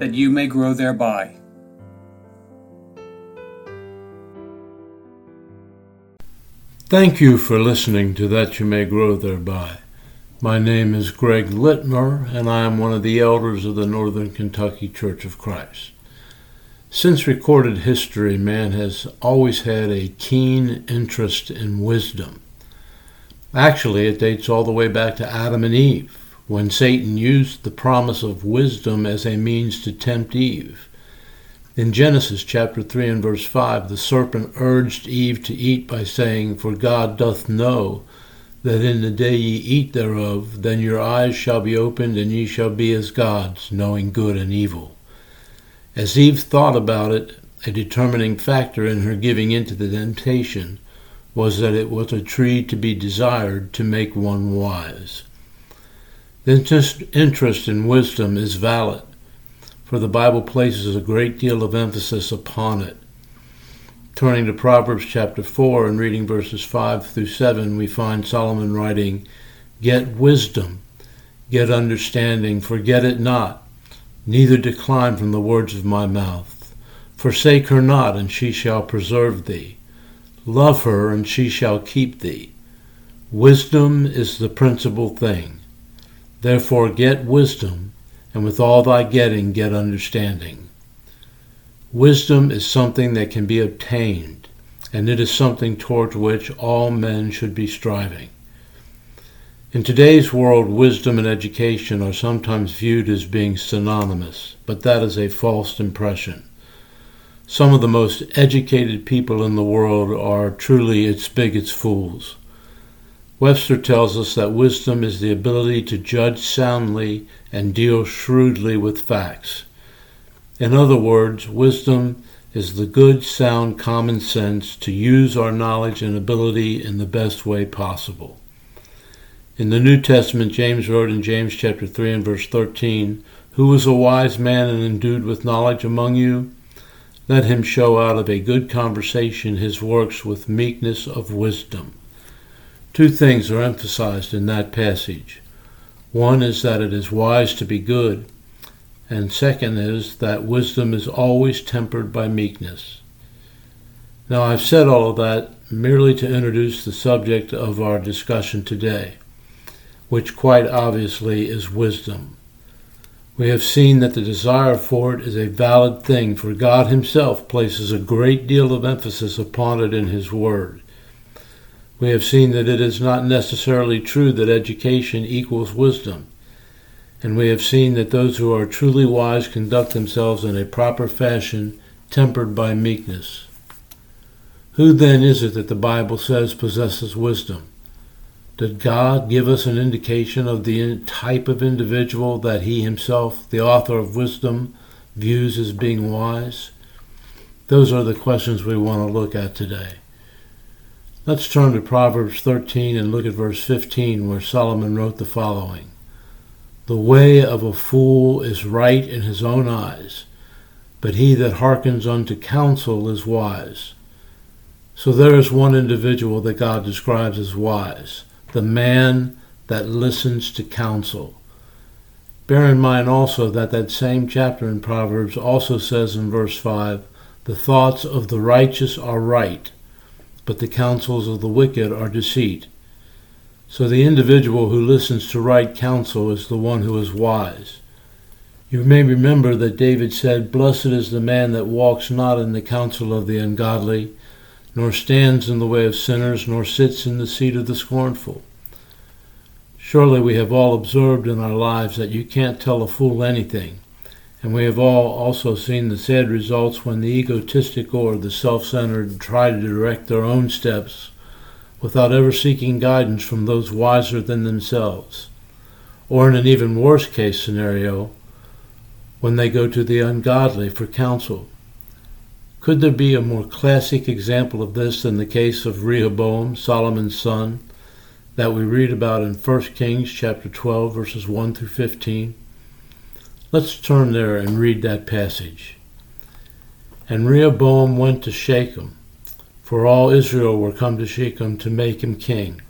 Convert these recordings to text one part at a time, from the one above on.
that you may grow thereby. Thank you for listening to That You May Grow Thereby. My name is Greg Litmer, and I am one of the elders of the Northern Kentucky Church of Christ. Since recorded history, man has always had a keen interest in wisdom. Actually, it dates all the way back to Adam and Eve when Satan used the promise of wisdom as a means to tempt Eve. In Genesis chapter 3 and verse 5, the serpent urged Eve to eat by saying, For God doth know that in the day ye eat thereof, then your eyes shall be opened, and ye shall be as gods, knowing good and evil. As Eve thought about it, a determining factor in her giving in to the temptation was that it was a tree to be desired to make one wise. The interest in wisdom is valid, for the Bible places a great deal of emphasis upon it. Turning to Proverbs chapter 4 and reading verses 5 through 7, we find Solomon writing, Get wisdom, get understanding, forget it not, neither decline from the words of my mouth. Forsake her not, and she shall preserve thee. Love her, and she shall keep thee. Wisdom is the principal thing. Therefore get wisdom, and with all thy getting get understanding. Wisdom is something that can be obtained, and it is something towards which all men should be striving. In today's world, wisdom and education are sometimes viewed as being synonymous, but that is a false impression. Some of the most educated people in the world are truly its biggest fools. Webster tells us that wisdom is the ability to judge soundly and deal shrewdly with facts. In other words, wisdom is the good, sound common sense to use our knowledge and ability in the best way possible. In the New Testament, James wrote in James chapter 3 and verse 13, Who is a wise man and endued with knowledge among you? Let him show out of a good conversation his works with meekness of wisdom. Two things are emphasized in that passage. One is that it is wise to be good, and second is that wisdom is always tempered by meekness. Now, I've said all of that merely to introduce the subject of our discussion today, which quite obviously is wisdom. We have seen that the desire for it is a valid thing, for God Himself places a great deal of emphasis upon it in His Word. We have seen that it is not necessarily true that education equals wisdom. And we have seen that those who are truly wise conduct themselves in a proper fashion, tempered by meekness. Who then is it that the Bible says possesses wisdom? Did God give us an indication of the type of individual that He Himself, the author of wisdom, views as being wise? Those are the questions we want to look at today. Let's turn to Proverbs 13 and look at verse 15, where Solomon wrote the following The way of a fool is right in his own eyes, but he that hearkens unto counsel is wise. So there is one individual that God describes as wise, the man that listens to counsel. Bear in mind also that that same chapter in Proverbs also says in verse 5 The thoughts of the righteous are right but the counsels of the wicked are deceit. So the individual who listens to right counsel is the one who is wise. You may remember that David said, Blessed is the man that walks not in the counsel of the ungodly, nor stands in the way of sinners, nor sits in the seat of the scornful. Surely we have all observed in our lives that you can't tell a fool anything, and we have all also seen the sad results when the egotistic or the self centered try to direct their own steps without ever seeking guidance from those wiser than themselves. Or in an even worse case scenario, when they go to the ungodly for counsel. Could there be a more classic example of this than the case of Rehoboam, Solomon's son, that we read about in 1 Kings chapter 12 verses 1 through 15? Let's turn there and read that passage. And Rehoboam went to Shechem, for all Israel were come to Shechem to make him king.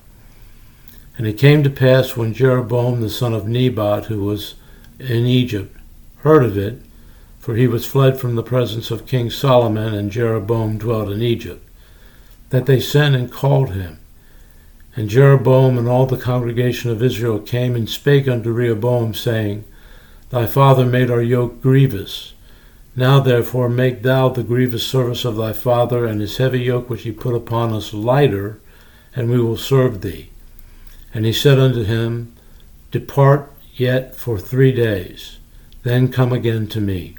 And it came to pass when Jeroboam the son of Nebat, who was in Egypt, heard of it, for he was fled from the presence of King Solomon, and Jeroboam dwelt in Egypt, that they sent and called him. And Jeroboam and all the congregation of Israel came and spake unto Rehoboam, saying, Thy father made our yoke grievous. Now therefore make thou the grievous service of thy father and his heavy yoke which he put upon us lighter, and we will serve thee. And he said unto him, Depart yet for three days, then come again to me.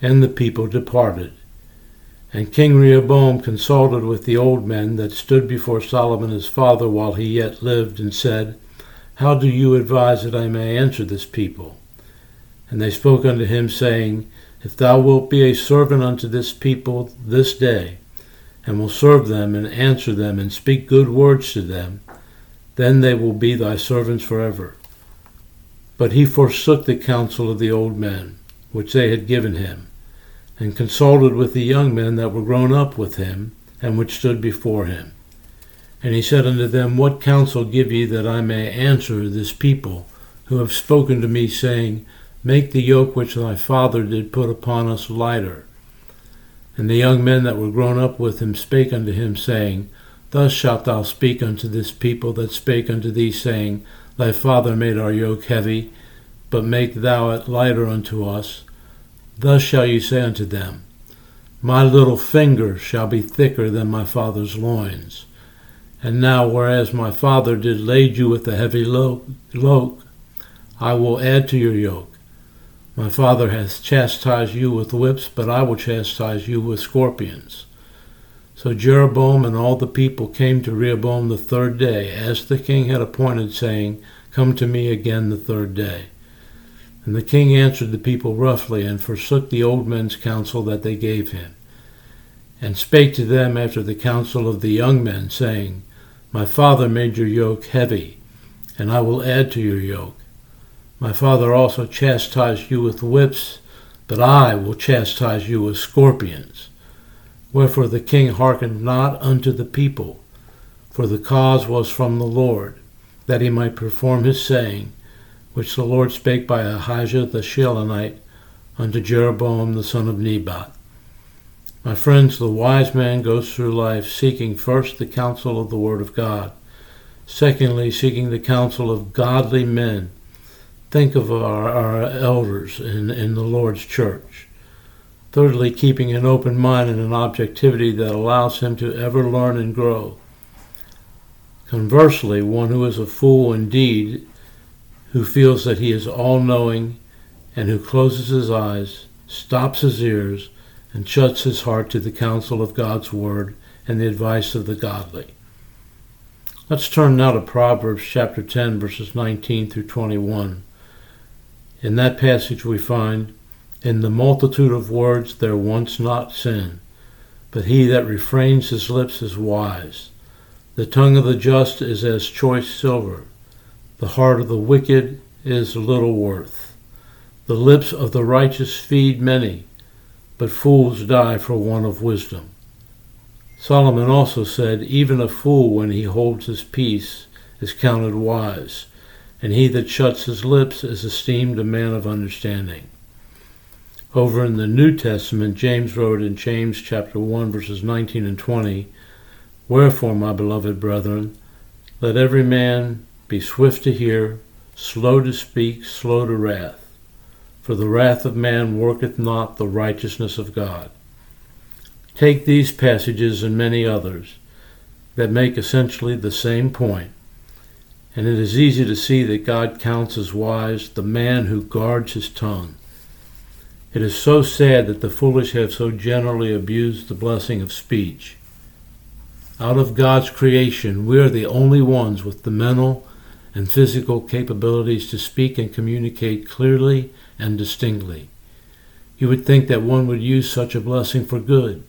And the people departed. And King Rehoboam consulted with the old men that stood before Solomon his father while he yet lived, and said, How do you advise that I may answer this people? And they spoke unto him, saying, If thou wilt be a servant unto this people this day, and will serve them, and answer them, and speak good words to them, then they will be thy servants forever. But he forsook the counsel of the old men, which they had given him, and consulted with the young men that were grown up with him, and which stood before him. And he said unto them, What counsel give ye that I may answer this people, who have spoken to me, saying, Make the yoke which thy father did put upon us lighter? And the young men that were grown up with him spake unto him, saying, Thus shalt thou speak unto this people that spake unto thee, saying, Thy father made our yoke heavy, but make thou it lighter unto us. Thus shall ye say unto them, My little finger shall be thicker than my father's loins. And now, whereas my father did lade you with a heavy yoke, I will add to your yoke. My father hath chastised you with whips, but I will chastise you with scorpions. So Jeroboam and all the people came to Rehoboam the third day, as the king had appointed, saying, Come to me again the third day. And the king answered the people roughly, and forsook the old men's counsel that they gave him, and spake to them after the counsel of the young men, saying, My father made your yoke heavy, and I will add to your yoke. My father also chastised you with whips, but I will chastise you with scorpions. Wherefore the king hearkened not unto the people, for the cause was from the Lord, that he might perform his saying, which the Lord spake by Ahijah the Shilonite unto Jeroboam the son of Nebat. My friends, the wise man goes through life seeking first the counsel of the Word of God, secondly, seeking the counsel of godly men. Think of our, our elders in, in the Lord's church. Thirdly, keeping an open mind and an objectivity that allows him to ever learn and grow. Conversely, one who is a fool indeed, who feels that he is all knowing, and who closes his eyes, stops his ears, and shuts his heart to the counsel of God's word and the advice of the godly. Let's turn now to Proverbs chapter 10, verses 19 through 21. In that passage, we find, in the multitude of words there wants not sin, but he that refrains his lips is wise. The tongue of the just is as choice silver, the heart of the wicked is little worth. The lips of the righteous feed many, but fools die for want of wisdom. Solomon also said, Even a fool, when he holds his peace, is counted wise, and he that shuts his lips is esteemed a man of understanding. Over in the New Testament, James wrote in James chapter 1, verses 19 and 20, Wherefore, my beloved brethren, let every man be swift to hear, slow to speak, slow to wrath. For the wrath of man worketh not the righteousness of God. Take these passages and many others that make essentially the same point, and it is easy to see that God counts as wise the man who guards his tongue it is so sad that the foolish have so generally abused the blessing of speech. Out of God's creation, we are the only ones with the mental and physical capabilities to speak and communicate clearly and distinctly. You would think that one would use such a blessing for good,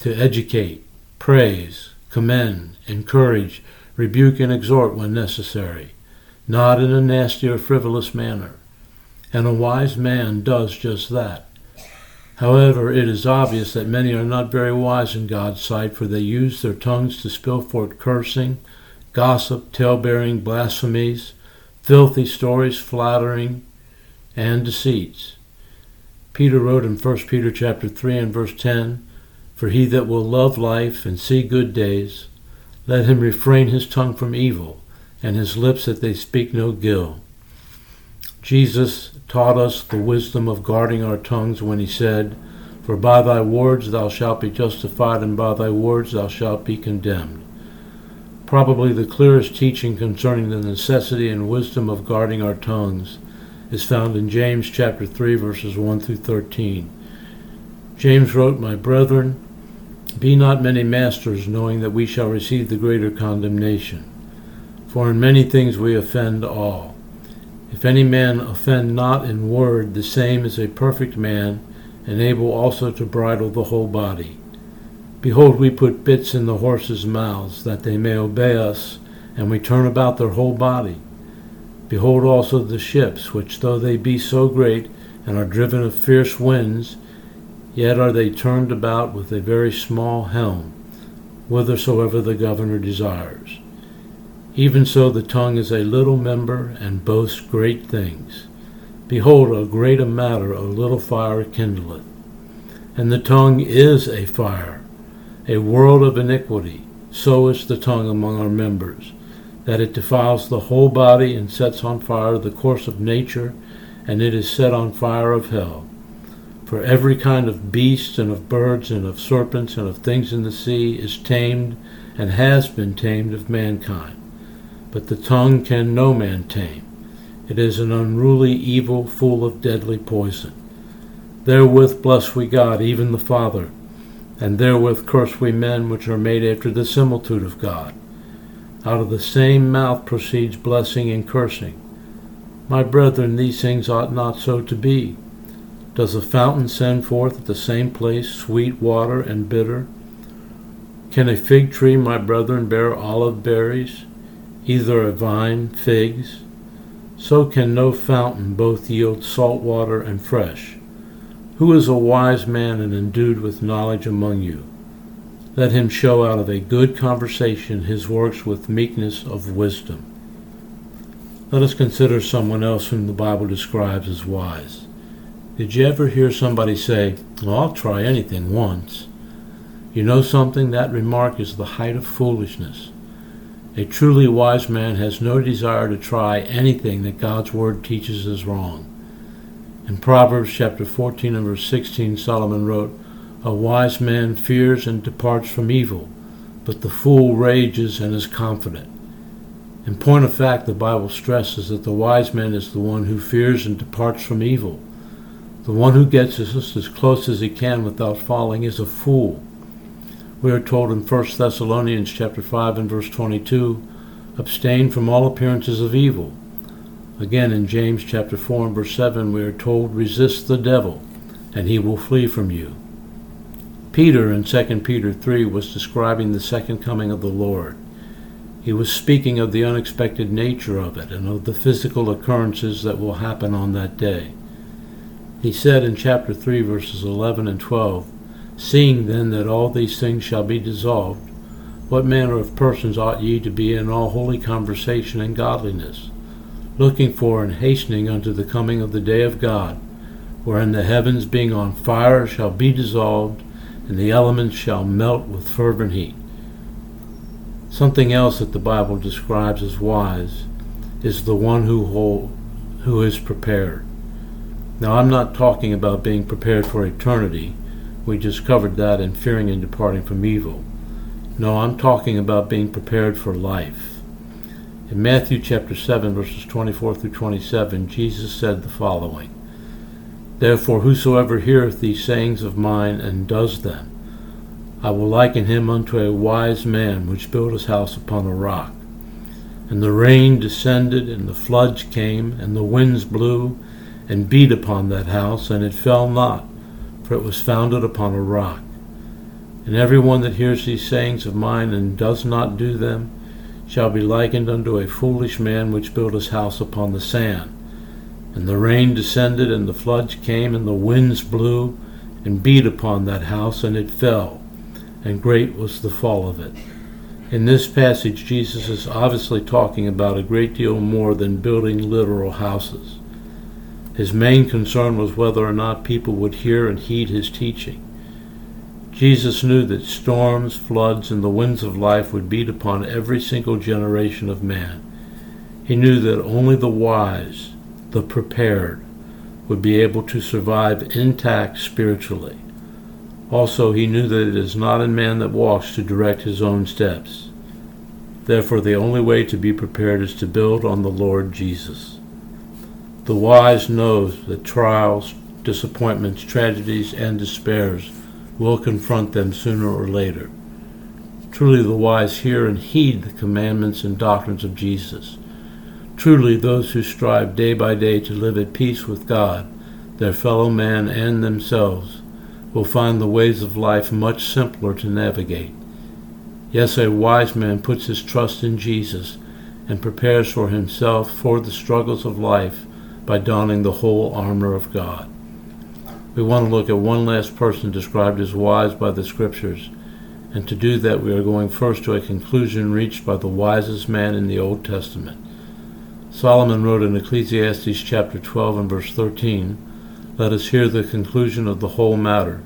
to educate, praise, commend, encourage, rebuke, and exhort when necessary, not in a nasty or frivolous manner. And a wise man does just that. However, it is obvious that many are not very wise in God's sight, for they use their tongues to spill forth cursing, gossip, tale-bearing, blasphemies, filthy stories, flattering, and deceits. Peter wrote in 1 Peter chapter 3 and verse 10, For he that will love life and see good days, let him refrain his tongue from evil, and his lips that they speak no guile. Jesus taught us the wisdom of guarding our tongues when he said, For by thy words thou shalt be justified, and by thy words thou shalt be condemned. Probably the clearest teaching concerning the necessity and wisdom of guarding our tongues is found in James chapter 3 verses 1 through 13. James wrote, My brethren, be not many masters, knowing that we shall receive the greater condemnation. For in many things we offend all. If any man offend not in word, the same is a perfect man, and able also to bridle the whole body. Behold, we put bits in the horses' mouths, that they may obey us, and we turn about their whole body. Behold also the ships, which though they be so great, and are driven of fierce winds, yet are they turned about with a very small helm, whithersoever the governor desires. Even so the tongue is a little member, and boasts great things. Behold, a greater matter a little fire kindleth. And the tongue is a fire, a world of iniquity. So is the tongue among our members, that it defiles the whole body and sets on fire the course of nature, and it is set on fire of hell. For every kind of beast, and of birds, and of serpents, and of things in the sea is tamed, and has been tamed of mankind but the tongue can no man tame. It is an unruly evil full of deadly poison. Therewith bless we God, even the Father, and therewith curse we men which are made after the similitude of God. Out of the same mouth proceeds blessing and cursing. My brethren, these things ought not so to be. Does a fountain send forth at the same place sweet water and bitter? Can a fig tree, my brethren, bear olive berries? either a vine, figs, so can no fountain both yield salt water and fresh. Who is a wise man and endued with knowledge among you? Let him show out of a good conversation his works with meekness of wisdom. Let us consider someone else whom the Bible describes as wise. Did you ever hear somebody say, well, I'll try anything once? You know something? That remark is the height of foolishness. A truly wise man has no desire to try anything that God's word teaches is wrong. In Proverbs chapter 14 and verse 16, Solomon wrote, A wise man fears and departs from evil, but the fool rages and is confident. In point of fact, the Bible stresses that the wise man is the one who fears and departs from evil. The one who gets just as close as he can without falling is a fool. We are told in 1 Thessalonians chapter 5 and verse 22, abstain from all appearances of evil. Again in James chapter 4 and verse 7, we are told, resist the devil, and he will flee from you. Peter in 2 Peter 3 was describing the second coming of the Lord. He was speaking of the unexpected nature of it and of the physical occurrences that will happen on that day. He said in chapter 3, verses 11 and 12, Seeing then that all these things shall be dissolved, what manner of persons ought ye to be in all holy conversation and godliness, looking for and hastening unto the coming of the day of God, wherein the heavens being on fire shall be dissolved, and the elements shall melt with fervent heat. Something else that the Bible describes as wise is the one who hold, who is prepared. Now I'm not talking about being prepared for eternity we just covered that in fearing and departing from evil. No, I'm talking about being prepared for life. In Matthew chapter 7, verses 24 through 27, Jesus said the following Therefore, whosoever heareth these sayings of mine and does them, I will liken him unto a wise man which built his house upon a rock. And the rain descended, and the floods came, and the winds blew, and beat upon that house, and it fell not for it was founded upon a rock. And every one that hears these sayings of mine and does not do them shall be likened unto a foolish man which built his house upon the sand. And the rain descended, and the floods came, and the winds blew, and beat upon that house, and it fell, and great was the fall of it. In this passage, Jesus is obviously talking about a great deal more than building literal houses. His main concern was whether or not people would hear and heed his teaching. Jesus knew that storms, floods, and the winds of life would beat upon every single generation of man. He knew that only the wise, the prepared, would be able to survive intact spiritually. Also, he knew that it is not in man that walks to direct his own steps. Therefore, the only way to be prepared is to build on the Lord Jesus. The wise knows that trials, disappointments, tragedies, and despairs will confront them sooner or later. Truly, the wise hear and heed the commandments and doctrines of Jesus. Truly, those who strive day by day to live at peace with God, their fellow man, and themselves will find the ways of life much simpler to navigate. Yes, a wise man puts his trust in Jesus and prepares for himself for the struggles of life by donning the whole armor of God. We want to look at one last person described as wise by the Scriptures, and to do that we are going first to a conclusion reached by the wisest man in the Old Testament. Solomon wrote in Ecclesiastes chapter 12 and verse 13, Let us hear the conclusion of the whole matter.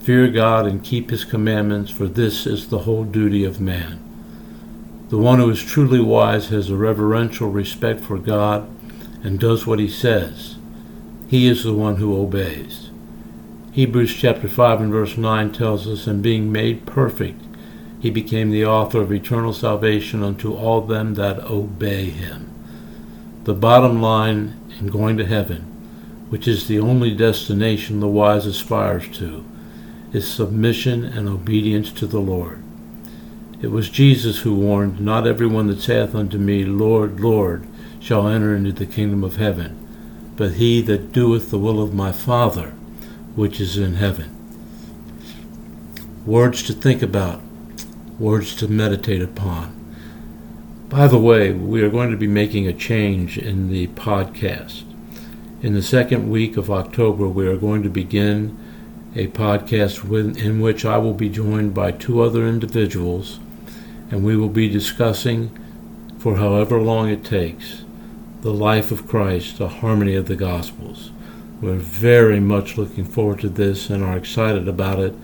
Fear God and keep his commandments, for this is the whole duty of man. The one who is truly wise has a reverential respect for God and does what he says. He is the one who obeys. Hebrews chapter 5 and verse 9 tells us, And being made perfect, he became the author of eternal salvation unto all them that obey him. The bottom line in going to heaven, which is the only destination the wise aspires to, is submission and obedience to the Lord. It was Jesus who warned, Not everyone that saith unto me, Lord, Lord, shall enter into the kingdom of heaven, but he that doeth the will of my Father, which is in heaven. Words to think about, words to meditate upon. By the way, we are going to be making a change in the podcast. In the second week of October, we are going to begin a podcast in which I will be joined by two other individuals, and we will be discussing, for however long it takes, the life of Christ, the harmony of the Gospels. We're very much looking forward to this and are excited about it,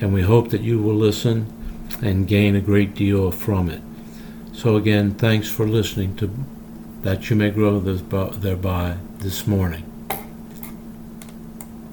and we hope that you will listen and gain a great deal from it. So again, thanks for listening to That You May Grow Thereby this morning.